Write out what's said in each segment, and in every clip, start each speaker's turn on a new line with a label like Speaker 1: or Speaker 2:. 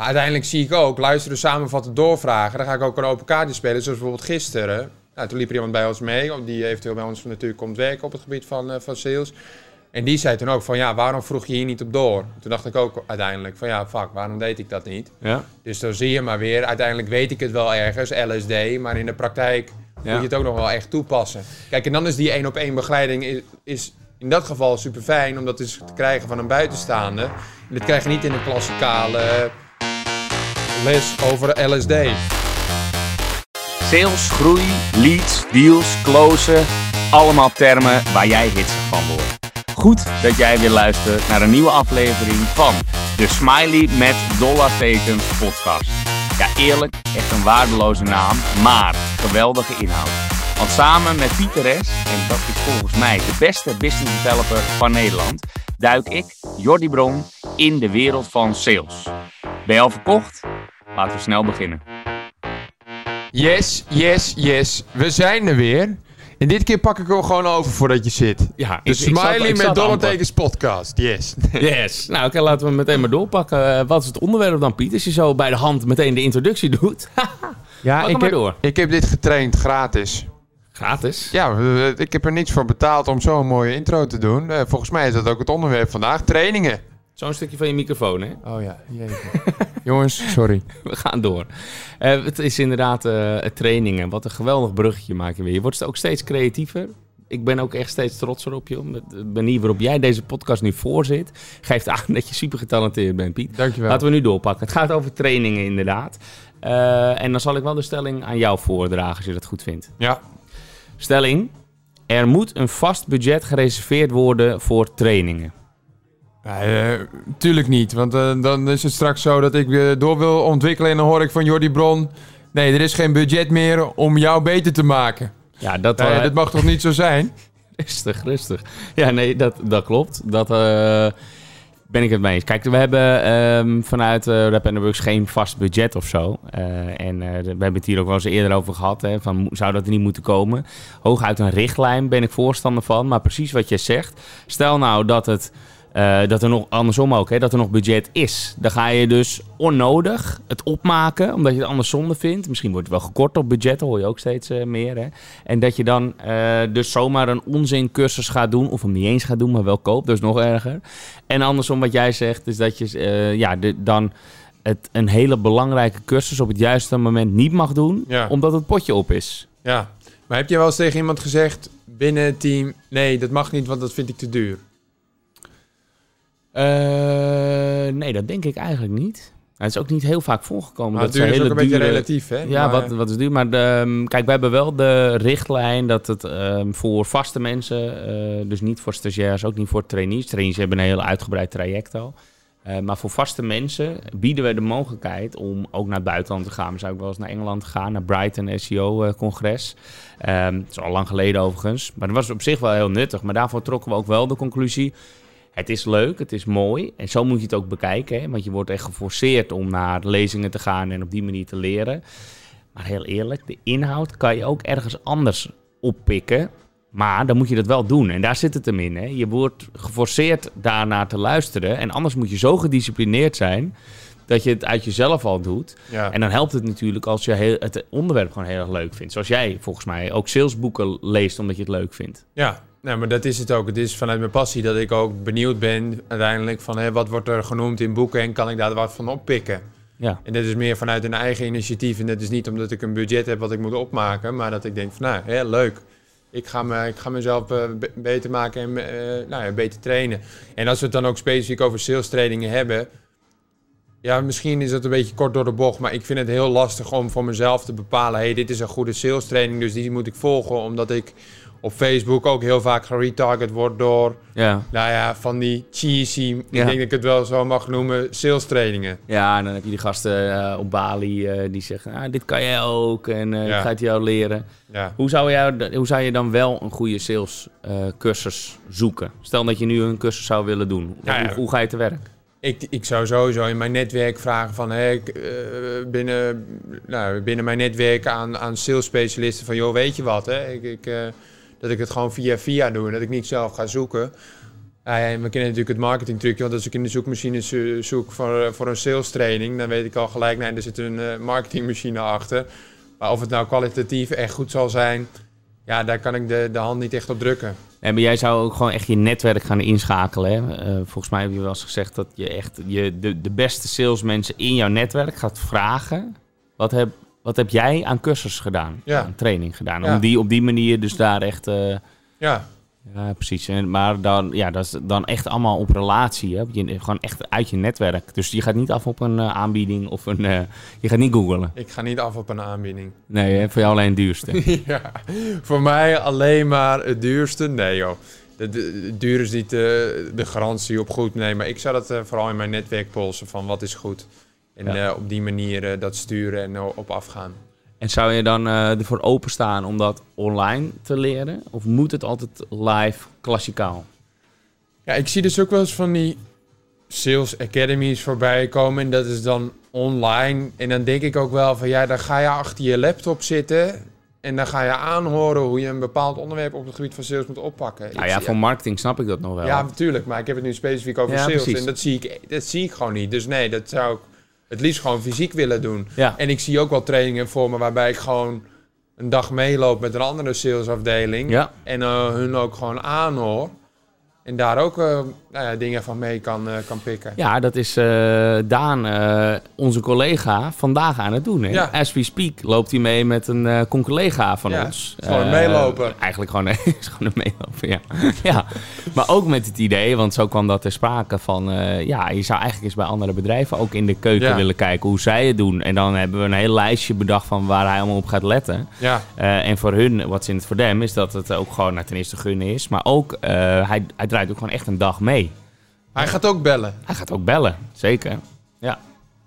Speaker 1: Maar uiteindelijk zie ik ook, luisteren, samenvatten, doorvragen. Dan ga ik ook een open kaartje spelen, zoals bijvoorbeeld gisteren. Nou, toen liep er iemand bij ons mee, die eventueel bij ons natuurlijk komt werken op het gebied van, eh, van sales. En die zei toen ook van, ja, waarom vroeg je hier niet op door? Toen dacht ik ook uiteindelijk van, ja, fuck, waarom deed ik dat niet?
Speaker 2: Ja.
Speaker 1: Dus dan zie je maar weer, uiteindelijk weet ik het wel ergens, LSD, maar in de praktijk
Speaker 2: Ja.
Speaker 1: moet je het ook nog wel echt toepassen. Kijk, en dan is die één op één begeleiding is, is in dat geval super fijn om dat dus te krijgen van een buitenstaande. En dit krijg je niet in een klassikale les over LSD.
Speaker 2: Sales, groei, leads, deals, closen. Allemaal termen waar jij hitsig van wordt. Goed dat jij weer luistert naar een nieuwe aflevering van de Smiley met dollartekens podcast. Ja, eerlijk, echt een waardeloze naam, maar geweldige inhoud. Want samen met Pieter S, en dat is volgens mij de beste business developer van Nederland, duik ik, Jordi Bron, in de wereld van sales. Ben je al verkocht? Laten we snel beginnen.
Speaker 1: Yes, yes, yes. We zijn er weer. En dit keer pak ik hem gewoon over voordat je zit.
Speaker 2: Ja,
Speaker 1: De
Speaker 2: ik- ik zat-
Speaker 1: Smiley
Speaker 2: ik zat
Speaker 1: met dollartekens podcast. Yes.
Speaker 2: Yes. Nou, oké, laten we meteen maar doorpakken. Eh, wat is het onderwerp dan, Piet? Als je zo bij de hand meteen de introductie doet.
Speaker 1: Ja,
Speaker 2: Pak
Speaker 1: ik
Speaker 2: hem maar
Speaker 1: heb,
Speaker 2: door.
Speaker 1: ik heb dit getraind gratis.
Speaker 2: Gratis.
Speaker 1: Ja, ik heb er niets voor betaald om zo'n mooie intro te doen. Eh, volgens mij is dat ook het onderwerp vandaag. Trainingen.
Speaker 2: Zo'n stukje van je microfoon, hè?
Speaker 1: Oh ja, Jongens, sorry.
Speaker 2: We gaan door. Eh, het is inderdaad eh, trainingen. Wat een geweldig bruggetje maak je weer. Je wordt ook steeds creatiever. Ik ben ook echt steeds trotser op je. Met de manier waarop jij deze podcast nu voorzit, geeft aan dat je super getalenteerd bent, Piet.
Speaker 1: Dankjewel.
Speaker 2: Laten we nu doorpakken. Het gaat over trainingen, inderdaad. Eh, en dan zal ik wel de stelling aan jou voordragen, als je dat goed vindt.
Speaker 1: Ja.
Speaker 2: Stelling: er moet een vast budget gereserveerd worden voor trainingen.
Speaker 1: Ja, eh, tuurlijk niet, want eh, dan is het straks zo dat ik door wil ontwikkelen en dan hoor ik van Jordi Bron... Nee, er is geen budget meer om jou beter te maken.
Speaker 2: Ja, dat, eh,
Speaker 1: mag toch niet zo zijn?
Speaker 2: Rustig, rustig. Ja, nee, dat, dat klopt. Dat ben ik het mee eens. Kijk, we hebben ehm, vanuit eh Rap and the Works geen vast budget of zo. En we hebben het hier ook wel eens eerder over gehad. Hè, van, zou dat er niet moeten komen? Hooguit een richtlijn ben ik voorstander van. Maar precies wat je zegt. Stel nou dat het... eh, dat er nog andersom ook, hè, dat er nog budget is. Dan ga je dus onnodig het opmaken, omdat je het anders zonde vindt. Misschien wordt het wel gekort op budget, dat hoor je ook steeds eh, meer. Hè. En dat je dan eh, dus zomaar een onzin cursus gaat doen, of hem niet eens gaat doen, maar wel koopt, dat is nog erger. En andersom wat jij zegt, is dat je ja, de, dan het, een hele belangrijke cursus op het juiste moment niet mag doen,
Speaker 1: Ja.
Speaker 2: omdat het potje op is.
Speaker 1: Ja. Maar heb je wel eens tegen iemand gezegd binnen het team... Nee, dat mag niet, want dat vind ik te duur.
Speaker 2: Eh, nee, dat denk ik eigenlijk niet. Nou, het is ook niet heel vaak voorgekomen.
Speaker 1: Maar
Speaker 2: dat
Speaker 1: duur is ook
Speaker 2: hele
Speaker 1: een beetje
Speaker 2: dure-
Speaker 1: relatief, hè?
Speaker 2: Ja,
Speaker 1: Maar,
Speaker 2: wat, wat is duur? Maar de, ehm, kijk, we hebben wel de richtlijn dat het ehm, voor vaste mensen, eh, dus niet voor stagiairs, ook niet voor trainees. Trainees hebben een heel uitgebreid traject al. Eh, maar voor vaste mensen bieden we de mogelijkheid om ook naar het buitenland te gaan. We zou ook wel eens naar Engeland gaan, naar Brighton SEO-congres. Ehm dat is al lang geleden overigens. Maar dat was op zich wel heel nuttig. Maar daarvoor trokken we ook wel de conclusie. Het is leuk, het is mooi. En zo moet je het ook bekijken. Hè? Want je wordt echt geforceerd om naar lezingen te gaan en op die manier te leren. Maar heel eerlijk, de inhoud kan je ook ergens anders oppikken. Maar dan moet je dat wel doen. En daar zit het hem in. Hè? Je wordt geforceerd daarnaar te luisteren. En anders moet je zo gedisciplineerd zijn dat je het uit jezelf al doet.
Speaker 1: ja.
Speaker 2: En dan helpt het natuurlijk als je heel, het onderwerp gewoon heel erg leuk vindt. Zoals jij volgens mij ook salesboeken leest omdat je het leuk vindt.
Speaker 1: Ja, nou, maar dat is het ook. Het is vanuit mijn passie dat ik ook benieuwd ben uiteindelijk van hè, wat wordt er genoemd in boeken en kan ik daar wat van oppikken.
Speaker 2: Ja,
Speaker 1: En dat is meer vanuit een eigen initiatief. En dat is niet omdat ik een budget heb wat ik moet opmaken, maar dat ik denk van nou, hè, leuk. Ik ga, me, ik ga mezelf eh, be- beter maken en eh, nou ja, beter trainen. En als we het dan ook specifiek over sales trainingen hebben. Ja, misschien is dat een beetje kort door de bocht, maar ik vind het heel lastig om voor mezelf te bepalen: hey, dit is een goede sales training, dus die moet ik volgen. Omdat ik op Facebook ook heel vaak geretarget word door,
Speaker 2: ja.
Speaker 1: nou ja, van die cheesy, ik
Speaker 2: Ja.
Speaker 1: denk dat ik het wel zo mag noemen, sales trainingen.
Speaker 2: ja en dan heb je die gasten eh, op Bali eh, die zeggen, ah, dit kan jij ook en
Speaker 1: Ja.
Speaker 2: ik ga het jou leren.
Speaker 1: Ja.
Speaker 2: Hoe zou, jou, hoe zou je dan wel een goede sales cursus zoeken? Stel dat je nu een cursus zou willen doen.
Speaker 1: Ja, ja.
Speaker 2: Hoe, hoe ga je te werk?
Speaker 1: Ik, ik zou sowieso in mijn netwerk vragen van ik, eh, binnen, nou, binnen mijn netwerk aan, aan sales specialisten van joh, weet je wat, hè? Ik, ik, dat ik het gewoon via via doe en dat ik niet zelf ga zoeken. Ja, we kennen natuurlijk het marketingtrucje. Want als ik in de zoekmachine zo- zoek voor, voor een sales training, dan weet ik al gelijk, nee, er zit een eh, marketingmachine achter. Maar of het nou kwalitatief echt goed zal zijn, ja, daar kan ik de, de hand niet echt op drukken.
Speaker 2: En maar jij zou ook gewoon echt je netwerk gaan inschakelen. Eh, volgens mij heb je wel eens gezegd dat je echt je, de, de beste salesmensen in jouw netwerk gaat vragen. Wat heb, wat heb jij aan cursus gedaan?
Speaker 1: Ja.
Speaker 2: Aan training gedaan?
Speaker 1: Ja.
Speaker 2: Om die op die manier dus daar echt... eh,
Speaker 1: Ja,
Speaker 2: ja, precies. En, maar dan, ja, dat is dan echt allemaal op relatie. Hè? Je, gewoon echt uit je netwerk. Dus je gaat niet af op een eh, aanbieding of een... eh, je gaat niet googlen.
Speaker 1: ik ga niet af op een aanbieding.
Speaker 2: Nee, hè? voor jou alleen het duurste.
Speaker 1: ja, voor mij alleen maar het duurste. Nee joh, het duur is niet de, de garantie op goed. Nee, maar ik zou dat vooral in mijn netwerk polsen van wat is goed. En
Speaker 2: Ja.
Speaker 1: eh, op die manier eh, dat sturen en eh, op afgaan.
Speaker 2: En zou je dan ervoor openstaan om dat online te leren? Of moet het altijd live, klassikaal?
Speaker 1: Ja, ik zie dus ook wel eens van die sales academies voorbij komen. En dat is dan online. En dan denk ik ook wel van ja, dan ga je achter je laptop zitten. En dan ga je aanhoren hoe je een bepaald onderwerp op het gebied van sales moet oppakken.
Speaker 2: Nou ja, voor marketing snap ik dat nog wel.
Speaker 1: Ja, natuurlijk. Maar ik heb het nu specifiek over
Speaker 2: Ja,
Speaker 1: sales.
Speaker 2: precies.
Speaker 1: En dat zie, ik, dat zie ik gewoon niet. Dus nee, dat zou ik het liefst gewoon fysiek willen doen.
Speaker 2: Ja.
Speaker 1: En ik zie ook wel trainingen voor me waarbij ik gewoon een dag meeloop met een andere salesafdeling.
Speaker 2: Ja.
Speaker 1: En eh, hun ook gewoon aanhoor. En daar ook eh, nou ja, dingen van mee kan, eh, kan pikken.
Speaker 2: Ja, dat is eh, Daan, eh, onze collega, vandaag aan het doen. Hè?
Speaker 1: Ja.
Speaker 2: As we speak loopt hij mee met een collega van
Speaker 1: Ja,
Speaker 2: ons.
Speaker 1: gewoon een meeloper.
Speaker 2: Eigenlijk gewoon, is gewoon een meeloper, ja. ja. Maar ook met het idee, want zo kwam dat ter sprake van... ja, je zou eigenlijk eens bij andere bedrijven ook in de keuken
Speaker 1: Ja.
Speaker 2: willen kijken hoe zij het doen. En dan hebben we een heel lijstje bedacht van waar hij allemaal op gaat letten.
Speaker 1: Ja,
Speaker 2: en voor hun, wat in het voor is dat het ook gewoon nou, ten eerste gunnen is. Maar ook, hij, hij draait ook gewoon echt een dag mee.
Speaker 1: Hij gaat ook bellen.
Speaker 2: Hij gaat ook bellen, zeker. Ja.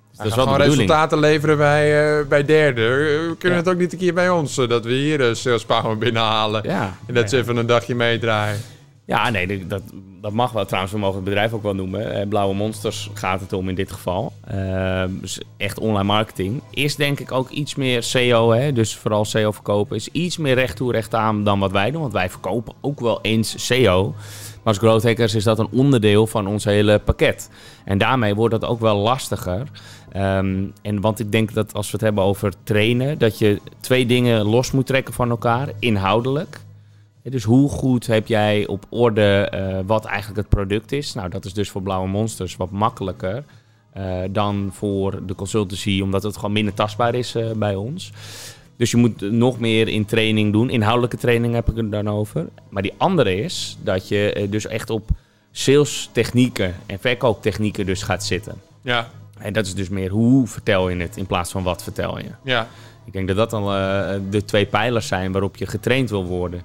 Speaker 2: Dus dat is
Speaker 1: gaat
Speaker 2: wel de bedoeling.
Speaker 1: resultaten leveren bij, eh, bij derden. Eh, We kunnen
Speaker 2: Ja.
Speaker 1: het ook niet een keer bij ons, zodat we hier uh, sales power binnenhalen.
Speaker 2: Ja.
Speaker 1: En dat ze even een dagje meedraaien.
Speaker 2: Ja, nee, dat- dat, dat mag wel. Trouwens, we mogen het bedrijf ook wel noemen. Eh, Blauwe Monsters gaat het om in dit geval. Ehm, dus echt online marketing. Is denk ik ook iets meer SEO, hè? dus vooral SEO verkopen, is iets meer recht toe recht aan dan wat wij doen. Want wij verkopen ook wel eens SEO. Maar als growth hackers is dat een onderdeel van ons hele pakket. En daarmee wordt dat ook wel lastiger. Ehm, en want ik denk dat als we het hebben over trainen, dat je twee dingen los moet trekken van elkaar, inhoudelijk. Dus hoe goed heb jij op orde eh, wat eigenlijk het product is? Nou, dat is dus voor Blauwe Monsters wat makkelijker eh, dan voor de consultancy, omdat het gewoon minder tastbaar is eh, bij ons. Dus je moet nog meer in training doen. Inhoudelijke training heb ik het dan over. Maar die andere is dat je eh, dus echt op sales technieken en verkooptechnieken dus gaat zitten.
Speaker 1: Ja,
Speaker 2: En dat is dus meer hoe vertel je het in plaats van wat vertel je.
Speaker 1: ja.
Speaker 2: Ik denk dat dat dan eh, de twee pijlers zijn waarop je getraind wil worden.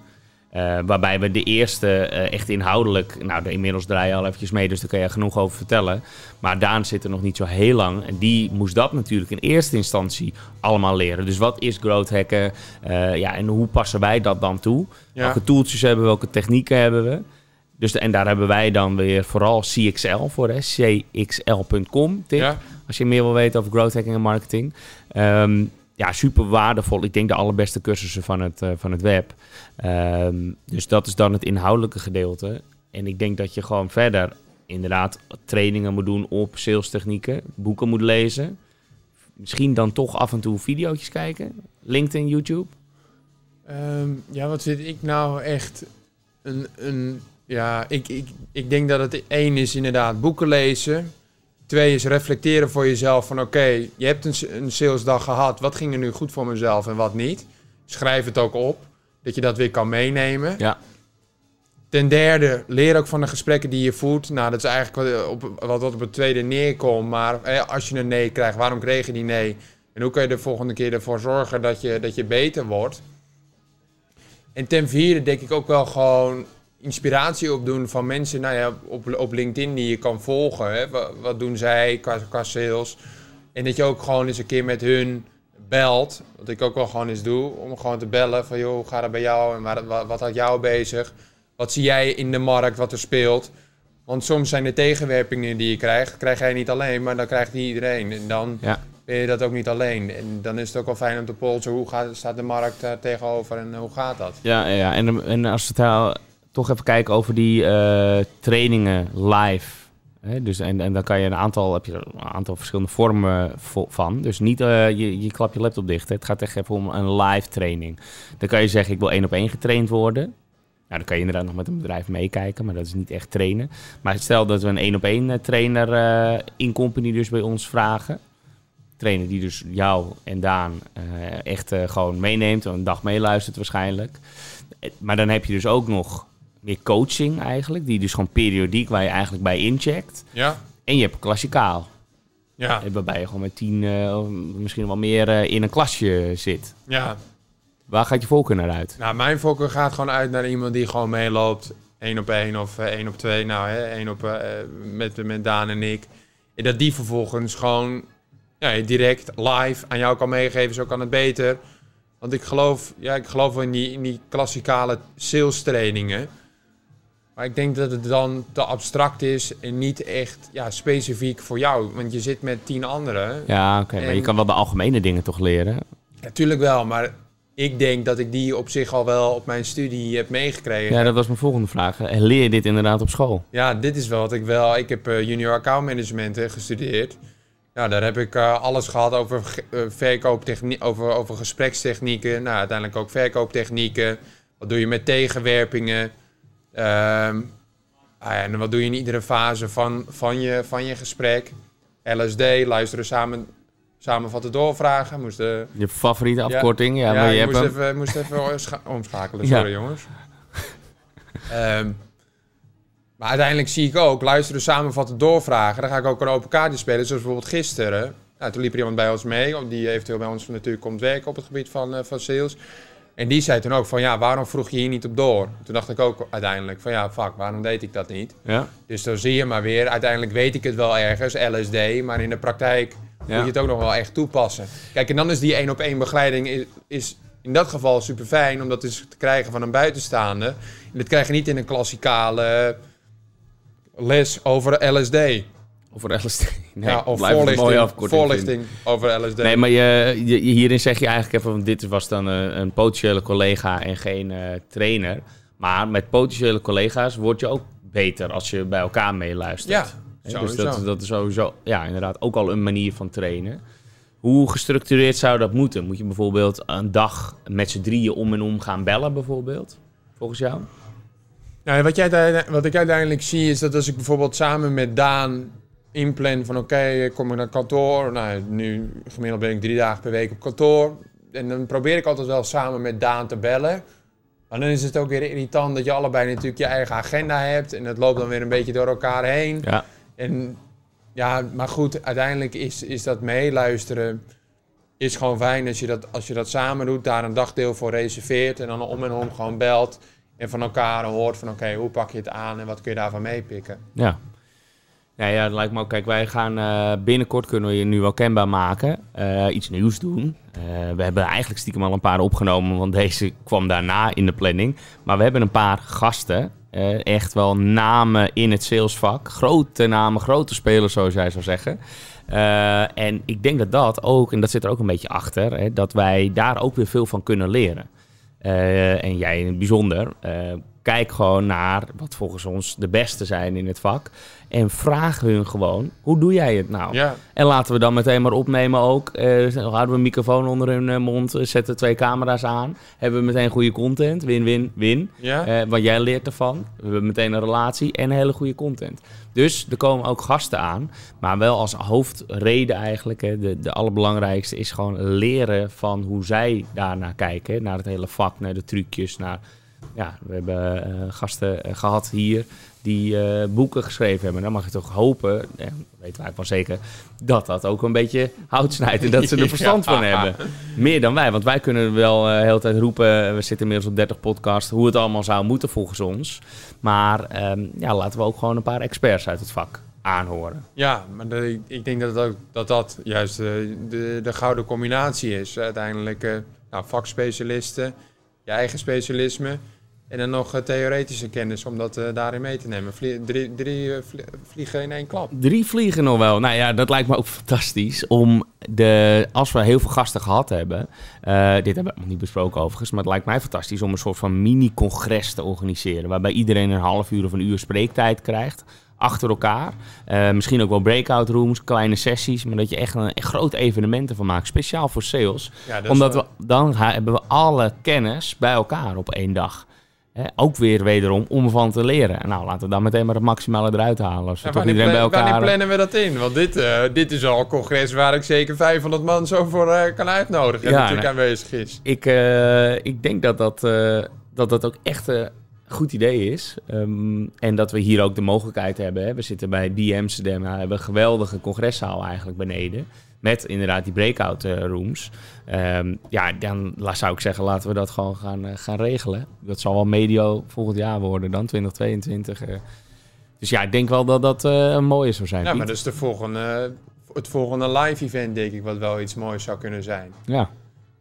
Speaker 2: Eh, waarbij we de eerste eh, echt inhoudelijk, nou de inmiddels draai je al eventjes mee, dus daar kan je genoeg over vertellen. Maar Daan zit er nog niet zo heel lang en die moest dat natuurlijk in eerste instantie allemaal leren. Dus wat is growth hacken? Eh, ja, en hoe passen wij dat dan toe?
Speaker 1: Ja.
Speaker 2: Welke tooltjes hebben we, welke technieken hebben we? Dus de- en daar hebben wij dan weer vooral CXL voor, hè? cxl.com tip.
Speaker 1: Ja.
Speaker 2: Als je meer wil weten over growth hacking en marketing. Ehm, ja, super waardevol. Ik denk de allerbeste cursussen van het, eh, van het web. Ehm, dus dat is dan het inhoudelijke gedeelte. En ik denk dat je gewoon verder inderdaad trainingen moet doen op sales technieken. Boeken moet lezen. Misschien dan toch af en toe video's kijken. LinkedIn, YouTube.
Speaker 1: Ehm, ja, wat vind ik nou echt een... een ja, ik, ik, ik denk dat het één is inderdaad boeken lezen. Twee is reflecteren voor jezelf van oké, je hebt een, een salesdag gehad. Wat ging er nu goed voor mezelf en wat niet? Schrijf het ook op, dat je dat weer kan meenemen.
Speaker 2: Ja.
Speaker 1: Ten derde, leer ook van de gesprekken die je voert. Nou, dat is eigenlijk wat op, wat, wat op het tweede neerkomt. Maar eh, als je een nee krijgt, waarom kreeg je die nee? En hoe kan je de volgende keer ervoor zorgen dat je, dat je beter wordt? En ten vierde denk ik ook wel gewoon inspiratie opdoen van mensen nou ja, op, op LinkedIn die je kan volgen. Hè? Wat, wat doen zij qua, qua sales? En dat je ook gewoon eens een keer met hun belt. Wat ik ook wel gewoon eens doe. Om gewoon te bellen van joh, hoe gaat het bij jou? En waar, wat, wat houdt jou bezig? Wat zie jij in de markt, wat er speelt? Want soms zijn de tegenwerpingen die je krijgt, krijg jij niet alleen, maar dan krijgt die iedereen. En dan
Speaker 2: Ja.
Speaker 1: ben je dat ook niet alleen. En dan is het ook wel fijn om te polsen hoe gaat, staat de markt daar tegenover en hoe gaat dat?
Speaker 2: Ja, ja. En, en als het heel- toch even kijken over die eh, trainingen live. Dus, en, en dan kan je een aantal, heb je een aantal verschillende vormen vo- van. Dus niet eh, je, je klap je laptop dicht. Het gaat echt even om een live training. Dan kan je zeggen, ik wil één op één getraind worden. Nou, dan kan je inderdaad nog met een bedrijf meekijken, maar dat is niet echt trainen. Maar stel dat we een één op één trainer eh, in company dus bij ons vragen. Trainer die dus jou en Daan echt gewoon meeneemt, een dag meeluistert waarschijnlijk. Maar dan heb je dus ook nog meer coaching eigenlijk, die dus gewoon periodiek waar je eigenlijk bij incheckt.
Speaker 1: Ja,
Speaker 2: En je hebt klassikaal,
Speaker 1: ja,
Speaker 2: waarbij je gewoon met tien, of misschien wel meer eh, in een klasje zit.
Speaker 1: ja.
Speaker 2: Waar gaat je voorkeur naar uit?
Speaker 1: Nou, mijn voorkeur gaat gewoon uit naar iemand die gewoon meeloopt. één op één of eh, één op twee. Nou, hè, één op, met, met Daan en ik. En dat die vervolgens gewoon ja, direct live aan jou kan meegeven. Zo kan het beter. Want ik geloof, ja, ik geloof wel in die, in die klassikale sales trainingen. Maar ik denk dat het dan te abstract is en niet echt ja, specifiek voor jou. Want je zit met tien anderen.
Speaker 2: Ja, oké, maar je kan wel de algemene dingen toch leren.
Speaker 1: Natuurlijk wel, maar ik denk dat ik die op zich al wel op mijn studie heb meegekregen.
Speaker 2: Ja, dat was mijn volgende vraag. Eh, Leer je dit inderdaad op school?
Speaker 1: Ja, dit is wel wat ik wel. Ik heb eh, junior account management gestudeerd. Ja, daar heb ik eh, alles gehad over verkooptechnie- over, over gesprekstechnieken. Nou, uiteindelijk ook verkooptechnieken. Wat doe je met tegenwerpingen? Ehm, ah en wat doe je in iedere fase van, van, je, van je gesprek? LSD, luisteren samen, samenvatten, doorvragen. Moesten,
Speaker 2: Je favoriete afkorting? Ja, maar je hebt
Speaker 1: moest
Speaker 2: hem.
Speaker 1: even, moest even scha- omschakelen.
Speaker 2: Ja.
Speaker 1: Sorry, jongens. Ehm, maar uiteindelijk zie ik ook, luisteren, samenvatten, doorvragen. Dan ga ik ook een open kaartje spelen, zoals bijvoorbeeld gisteren. Nou, toen liep er iemand bij ons mee, die eventueel bij ons natuurlijk komt werken op het gebied van, eh, van sales. En die zei toen ook van, ja, waarom vroeg je hier niet op door? Toen dacht ik ook uiteindelijk van, ja, fuck, waarom deed ik dat niet?
Speaker 2: Ja?
Speaker 1: Dus dan zie je maar weer, uiteindelijk weet ik het wel ergens, LSD, maar in de praktijk
Speaker 2: Ja.
Speaker 1: moet je het ook nog wel echt toepassen. Kijk, en dan is die één op één begeleiding is, is in dat geval super fijn om dat dus te krijgen van een buitenstaande. En dat krijg je niet in een klassikale les over LSD.
Speaker 2: Over LSD? Nee,
Speaker 1: ja, of voorlichting, voorlichting over LSD.
Speaker 2: Nee, maar je, je- hierin zeg je eigenlijk even, want dit was dan een, een potentiële collega en geen eh, trainer. Maar met potentiële collega's word je ook beter als je bij elkaar meeluistert.
Speaker 1: ja,
Speaker 2: Hè,
Speaker 1: sowieso.
Speaker 2: dus dat, dat is sowieso, ja, inderdaad ook al een manier van trainen. Hoe gestructureerd zou dat moeten? Moet je bijvoorbeeld een dag met z'n drieën om en om gaan bellen, bijvoorbeeld? Volgens jou?
Speaker 1: Nou, wat, jij, wat ik uiteindelijk zie is dat als ik bijvoorbeeld samen met Daan inplan van oké, kom ik naar kantoor. Nou, nu gemiddeld ben ik drie dagen per week op kantoor. En dan probeer ik altijd wel samen met Daan te bellen. Maar dan is het ook weer irritant dat je allebei natuurlijk je eigen agenda hebt. En het loopt dan weer een beetje door elkaar heen.
Speaker 2: Ja.
Speaker 1: En ja, maar goed, uiteindelijk is, is dat meeluisteren is gewoon fijn als je, dat, als je dat samen doet, daar een dagdeel voor reserveert en dan om en om gewoon belt en van elkaar hoort van oké, hoe pak je het aan en wat kun je daarvan meepikken.
Speaker 2: Ja. Ja, ja, dat lijkt me ook. Kijk, wij gaan eh, binnenkort kunnen we je nu wel kenbaar maken. eh, iets nieuws doen. Eh, we hebben eigenlijk stiekem al een paar opgenomen, want deze kwam daarna in de planning. Maar we hebben een paar gasten. echt wel namen in het salesvak. Grote namen, grote spelers, zoals jij zou zeggen. En ik denk dat dat ook, en dat zit er ook een beetje achter, hè, dat wij daar ook weer veel van kunnen leren. En jij in het bijzonder. kijk gewoon naar wat volgens ons de beste zijn in het vak. En vraag hun gewoon, hoe doe jij het nou?
Speaker 1: Ja,
Speaker 2: En laten we dan meteen maar opnemen ook. Dan houden we een microfoon onder hun eh, mond, eh, zetten twee camera's aan. Hebben we meteen goede content. Win, win, win.
Speaker 1: ja.
Speaker 2: Want jij leert ervan. We hebben meteen een relatie en hele goede content. Dus er komen ook gasten aan. Maar wel als hoofdreden eigenlijk. Hè, de, de allerbelangrijkste is gewoon leren van hoe zij daarnaar kijken. Naar het hele vak, naar de trucjes. Naar, ja, we hebben gasten eh, gehad hier die eh, boeken geschreven hebben. Dan mag je toch hopen, eh, weten wij van zeker, dat dat ook een beetje hout snijdt. En dat ze er verstand van hebben. Meer dan wij, want wij kunnen wel eh, de hele tijd roepen. We zitten inmiddels op 30 podcasts. Hoe het allemaal zou moeten volgens ons. Maar ehm, ja, laten we ook gewoon een paar experts uit het vak aanhoren.
Speaker 1: Ja, maar de- ik- ik denk dat dat, ook, dat, dat juist eh, de, de gouden combinatie is. Uiteindelijk eh nou, vakspecialisten, je eigen specialisme En dan nog eh, theoretische kennis om dat eh, daarin mee te nemen. Vlie- drie drie vlie- vliegen in één klap.
Speaker 2: Drie vliegen nog wel. Nou ja, dat lijkt me ook fantastisch. Om de, als we heel veel gasten gehad hebben. dit hebben we nog niet besproken overigens. Maar het lijkt mij fantastisch om een soort van mini-congres te organiseren. Waarbij iedereen een half uur of een uur spreektijd krijgt. Achter elkaar. Misschien ook wel breakout rooms, kleine sessies. Maar dat je echt een, een groot evenement ervan maakt. Speciaal voor sales.
Speaker 1: Ja,
Speaker 2: Omdat
Speaker 1: wel-
Speaker 2: we, dan hebben we alle kennis bij elkaar op één dag. Ook weer wederom om ervan te leren. Nou, laten we dan meteen maar het maximale eruit halen. Als we
Speaker 1: Ja,
Speaker 2: toch iedereen bij elkaar...
Speaker 1: wanneer plannen we dat in? Want dit, eh, dit is al een congres waar ik zeker 500 man zo voor eh, kan uitnodigen. En
Speaker 2: Ja,
Speaker 1: natuurlijk
Speaker 2: nee.
Speaker 1: aanwezig is.
Speaker 2: Ik, eh, ik denk dat dat, dat dat ook echt een goed idee is. Ehm, en dat we hier ook de mogelijkheid hebben. Hè. We zitten bij Die Amsterdam. Nou, we hebben een geweldige congreszaal eigenlijk beneden. Met inderdaad die breakout eh, rooms. Ehm, ja, dan zou ik zeggen, laten we dat gewoon gaan, eh, gaan regelen. Dat zal wel medio volgend jaar worden dan, 2022. eh. Dus ja, ik denk wel dat dat een mooie zou zijn.
Speaker 1: Ja, maar dat is de volgende, het volgende live event, denk ik, wat wel iets moois zou kunnen zijn.
Speaker 2: Ja.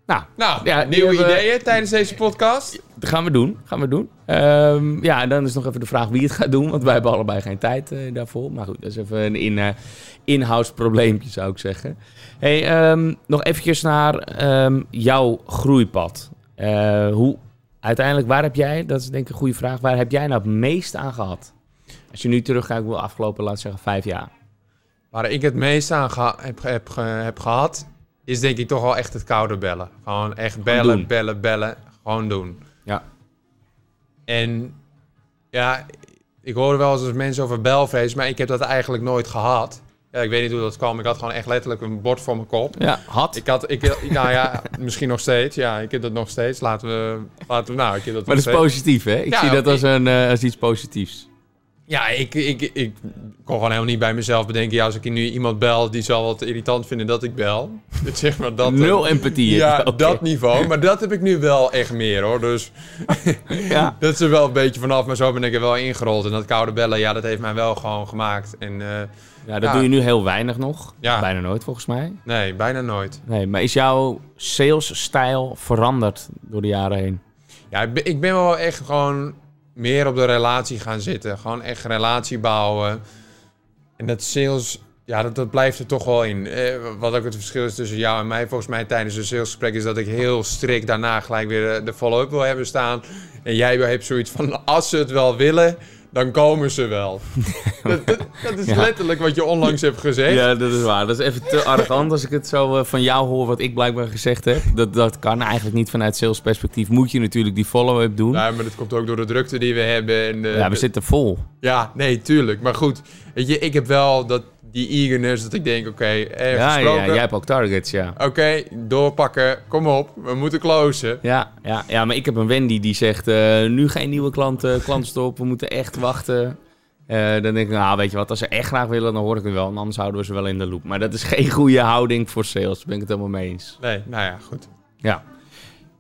Speaker 2: Nou,
Speaker 1: Nou,
Speaker 2: Ja,
Speaker 1: nieuwe
Speaker 2: we-
Speaker 1: ideeën tijdens deze podcast?
Speaker 2: Dat gaan we doen. Gaan we doen. Ehm, ja, en dan is nog even de vraag wie het gaat doen. Want wij hebben allebei geen tijd eh, daarvoor. Maar goed, dat is even een in, eh, in-house probleempje, zou ik zeggen. Hey, ehm, nog eventjes naar ehm, jouw groeipad. Eh, hoe, uiteindelijk, waar heb jij, dat is denk ik een goede vraag, waar heb jij nou het meest aan gehad? Als je nu terugkijkt de afgelopen, laten we zeggen, vijf jaar.
Speaker 1: Waar ik het meest aan heb, heb, heb gehad, is denk ik toch wel echt het koude bellen. Gewoon echt bellen, bellen, bellen. Gewoon doen.
Speaker 2: Ja.
Speaker 1: En ja, ik hoor wel eens mensen over belvrees, maar ik heb dat eigenlijk nooit gehad. Ja, ik weet niet hoe dat kwam. Ik had gewoon echt letterlijk een bord voor mijn kop.
Speaker 2: Ja, had.
Speaker 1: Ik had, ik, nou ja, misschien nog steeds. Ja, ik heb dat nog steeds. Laten we, laten we nou, ik heb dat
Speaker 2: maar dat is positief, hè? Ik
Speaker 1: Ja,
Speaker 2: zie dat als, een, eh, als iets positiefs.
Speaker 1: Ja, ik, ik, ik kon gewoon helemaal niet bij mezelf bedenken. Ja, als ik nu iemand bel, die zal wat irritant vinden dat ik bel. Dus zeg maar dat.
Speaker 2: Nul empathie.
Speaker 1: Ja,
Speaker 2: Oké.
Speaker 1: dat niveau. Maar dat heb ik nu wel echt meer hoor. Dus
Speaker 2: Ja.
Speaker 1: dat is er wel een beetje vanaf. Maar zo ben ik er wel ingerold. En dat koude bellen, ja, dat heeft mij wel gewoon gemaakt. En eh,
Speaker 2: Ja, dat
Speaker 1: Ja.
Speaker 2: doe je nu heel weinig nog.
Speaker 1: Ja.
Speaker 2: Bijna nooit volgens mij.
Speaker 1: nee, bijna nooit.
Speaker 2: Nee, maar is jouw salesstijl veranderd door de jaren heen?
Speaker 1: Ja, ik ben wel echt gewoon meer op de relatie gaan zitten. Gewoon echt relatie bouwen. En dat sales, ja, dat, dat blijft er toch wel in. Eh, wat ook het verschil is tussen jou en mij, volgens mij tijdens een salesgesprek, is dat ik heel strikt daarna gelijk weer de follow-up wil hebben staan. En jij hebt zoiets van, als ze het wel willen, dan komen ze wel. dat, dat, dat is
Speaker 2: Ja.
Speaker 1: letterlijk wat je onlangs hebt gezegd.
Speaker 2: Ja, dat is waar. Dat is even te arrogant als ik het zo eh, van jou hoor, wat ik blijkbaar gezegd heb. Dat, dat kan eigenlijk niet vanuit salesperspectief. Moet je natuurlijk die follow-up doen.
Speaker 1: Ja, maar dat komt ook door de drukte die we hebben. En
Speaker 2: Ja, we zitten vol.
Speaker 1: Ja, nee, tuurlijk. Maar goed, weet je, ik heb wel dat, die eagerness dat ik denk, oké, eh,
Speaker 2: Ja, ja, jij hebt ook targets, ja.
Speaker 1: Oké, doorpakken, kom op, we moeten closen.
Speaker 2: Ja, ja, ja, maar ik heb een Wendy die zegt, eh, nu geen nieuwe klanten, klantenstop, we moeten echt wachten. Eh, dan denk ik, nou weet je wat, als ze echt graag willen, dan hoor ik het wel. En anders houden we ze wel in de loop. Maar dat is geen goede houding voor sales, daar ben ik het helemaal mee eens.
Speaker 1: Nee, nou ja, goed.
Speaker 2: Ja.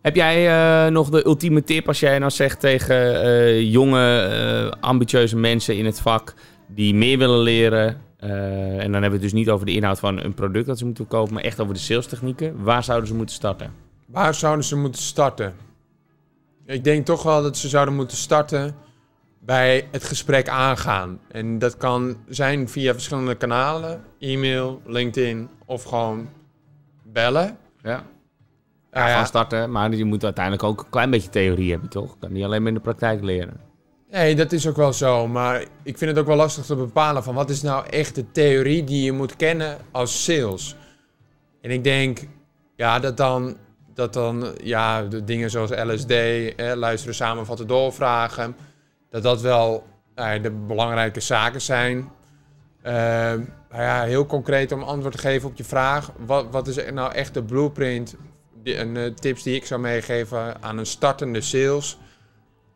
Speaker 2: Heb jij nog de ultieme tip als jij nou zegt tegen jonge, ambitieuze mensen in het vak die meer willen leren? Eh, en dan hebben we het dus niet over de inhoud van een product dat ze moeten kopen, maar echt over de salestechnieken. Waar zouden ze moeten starten?
Speaker 1: Waar zouden ze moeten starten? Ik denk toch wel dat ze zouden moeten starten bij het gesprek aangaan. En dat kan zijn via verschillende kanalen. E-mail, LinkedIn of gewoon bellen.
Speaker 2: Ja.
Speaker 1: Nou
Speaker 2: Ja,
Speaker 1: ja,
Speaker 2: gaan starten, maar je moet uiteindelijk ook een klein beetje theorie hebben, toch? Kan niet alleen maar in de praktijk leren.
Speaker 1: Nee, dat is ook wel zo. Maar ik vind het ook wel lastig te bepalen van wat is nou echt de theorie die je moet kennen als sales. En ik denk, ja, dat dan, dat dan ja, de dingen zoals LSD, eh, luisteren, samenvatten, doorvragen, dat dat wel nou de belangrijke zaken zijn. Eh, nou ja, heel concreet om antwoord te geven op je vraag. Wat, wat is nou echt de blueprint en eh, tips die ik zou meegeven aan een startende sales?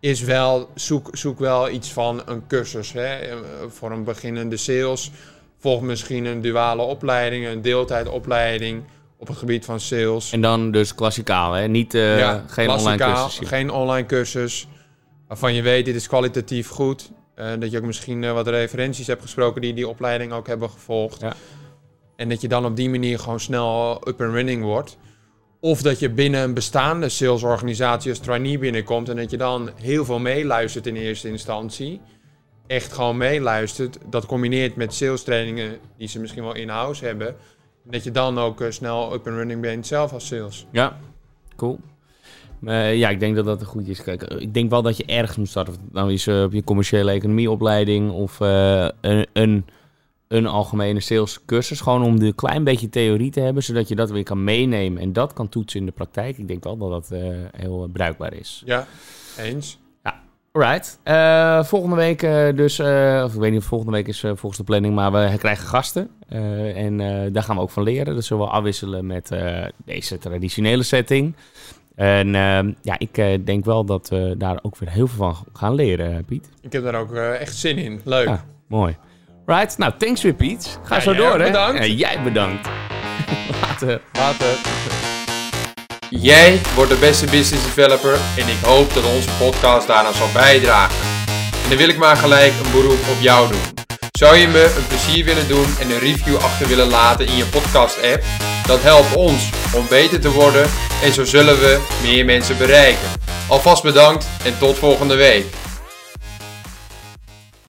Speaker 1: Is wel, zoek, zoek wel iets van een cursus. Hè? Voor een beginnende sales. Volg misschien een duale opleiding, een deeltijdopleiding op het gebied van sales.
Speaker 2: En dan dus klassikaal, hè? Niet, eh,
Speaker 1: Ja,
Speaker 2: geen online cursus.
Speaker 1: Geen online cursus. Waarvan je weet, dit is kwalitatief goed. Eh, dat je ook misschien eh, wat referenties hebt gesproken die die opleiding ook hebben gevolgd.
Speaker 2: Ja.
Speaker 1: En dat je dan op die manier gewoon snel up and running wordt. Of dat je binnen een bestaande salesorganisatie als trainee binnenkomt en dat je dan heel veel meeluistert in eerste instantie. Echt gewoon meeluistert. Dat combineert met sales trainingen die ze misschien wel in-house hebben. En dat je dan ook eh, snel up and running bent zelf als sales.
Speaker 2: Ja, cool. Uh, ja, ik denk dat dat goed is. Kijk, ik denk wel dat je ergens moet starten. Of nou is op je commerciële economieopleiding of een, een, een, algemene salescursus. Gewoon om een klein beetje theorie te hebben, zodat je dat weer kan meenemen en dat kan toetsen in de praktijk. Ik denk wel dat dat heel bruikbaar is.
Speaker 1: Ja, eens.
Speaker 2: Alright. volgende week dus, of ik weet niet of volgende week is volgens de planning, maar we krijgen gasten. en daar gaan we ook van leren. Dat zullen we afwisselen met deze traditionele setting. En uh, ja, ik uh, denk wel dat we daar ook weer heel veel van gaan leren, eh, Piet.
Speaker 1: Ik heb daar ook uh, echt zin in. Leuk. Ja,
Speaker 2: mooi. Right, nou thanks weer Piet. Ga ja, zo door hè.
Speaker 1: Bedankt.
Speaker 2: En jij bedankt. Later.
Speaker 1: Later. Jij wordt de beste business developer en ik hoop dat onze podcast daaraan zal bijdragen. En dan wil ik maar gelijk een beroep op jou doen. Zou je me een plezier willen doen en een review achter willen laten in je podcast app? Dat helpt ons om beter te worden en zo zullen we meer mensen bereiken. Alvast bedankt en tot volgende week.